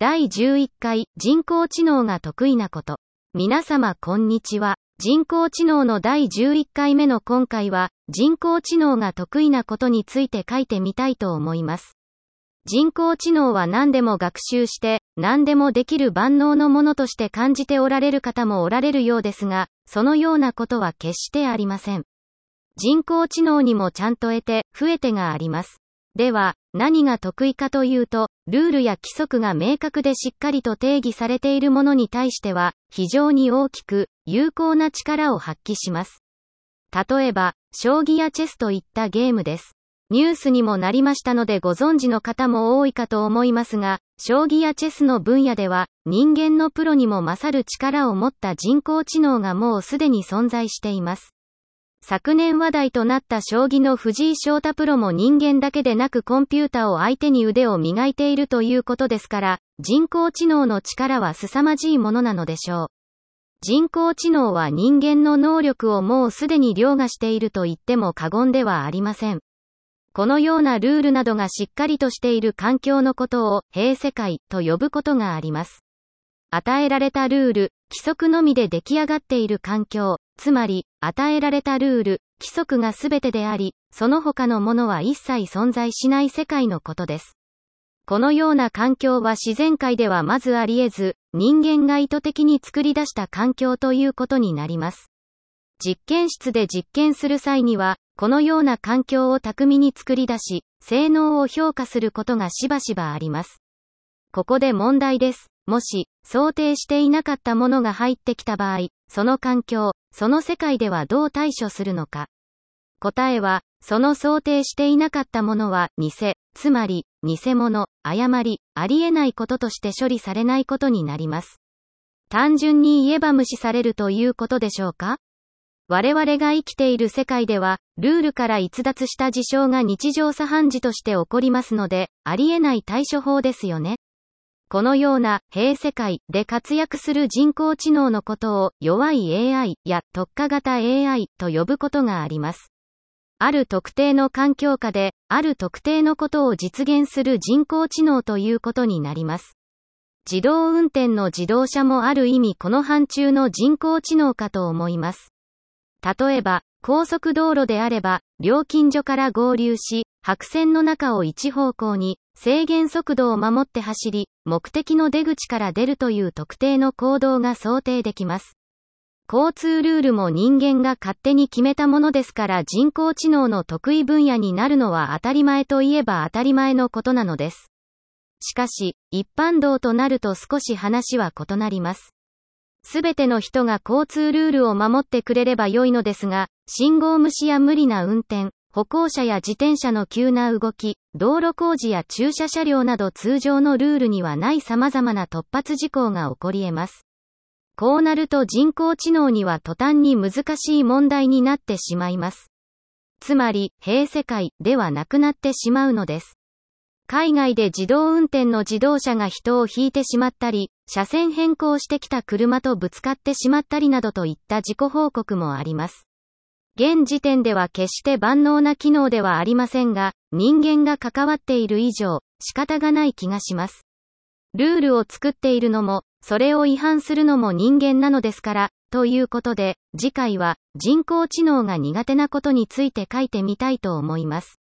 第11回人工知能が得意なこと。皆様こんにちは。人工知能の第11回目の今回は、人工知能が得意なことについて書いてみたいと思います。人工知能は何でも学習して、何でもできる万能のものとして感じておられる方もおられるようですが、そのようなことは決してありません。人工知能にもちゃんと得て、増えてがあります。では、何が得意かというと、ルールや規則が明確でしっかりと定義されているものに対しては、非常に大きく、有効な力を発揮します。例えば、将棋やチェスといったゲームです。ニュースにもなりましたのでご存知の方も多いかと思いますが、将棋やチェスの分野では、人間のプロにも勝る力を持った人工知能がもうすでに存在しています。昨年話題となった将棋の藤井聡太プロも人間だけでなくコンピュータを相手に腕を磨いているということですから、人工知能の力は凄まじいものなのでしょう。人工知能は人間の能力をもうすでに凌駕していると言っても過言ではありません。このようなルールなどがしっかりとしている環境のことを、平世界と呼ぶことがあります。与えられたルール、規則のみで出来上がっている環境、つまり、与えられたルール、規則が全てであり、その他のものは一切存在しない世界のことです。このような環境は自然界ではまずあり得ず、人間が意図的に作り出した環境ということになります。実験室で実験する際には、このような環境を巧みに作り出し、性能を評価することがしばしばあります。ここで問題です。もし、想定していなかったものが入ってきた場合、その環境、その世界ではどう対処するのか。答えは、その想定していなかったものは、偽、つまり、偽物、誤り、ありえないこととして処理されないことになります。単純に言えば無視されるということでしょうか？我々が生きている世界では、ルールから逸脱した事象が日常茶飯事として起こりますので、ありえない対処法ですよね。このような、平世界で活躍する人工知能のことを、弱い AI や特化型 AI と呼ぶことがあります。ある特定の環境下で、ある特定のことを実現する人工知能ということになります。自動運転の自動車もある意味この範疇の人工知能かと思います。例えば、高速道路であれば、料金所から合流し、白線の中を一方向に、制限速度を守って走り、目的の出口から出るという特定の行動が想定できます。交通ルールも人間が勝手に決めたものですから人工知能の得意分野になるのは当たり前といえば当たり前のことなのです。しかし、一般道となると少し話は異なります。すべての人が交通ルールを守ってくれれば良いのですが、信号無視や無理な運転、歩行者や自転車の急な動き、道路工事や駐車車両など通常のルールにはない様々な突発事項が起こり得ます。こうなると人工知能には途端に難しい問題になってしまいます。つまり、平世界ではなくなってしまうのです。海外で自動運転の自動車が人を引いてしまったり、車線変更してきた車とぶつかってしまったりなどといった事故報告もあります。現時点では決して万能な機能ではありませんが、人間が関わっている以上、仕方がない気がします。ルールを作っているのも、それを違反するのも人間なのですから、ということで、次回は人工知能が苦手なことについて書いてみたいと思います。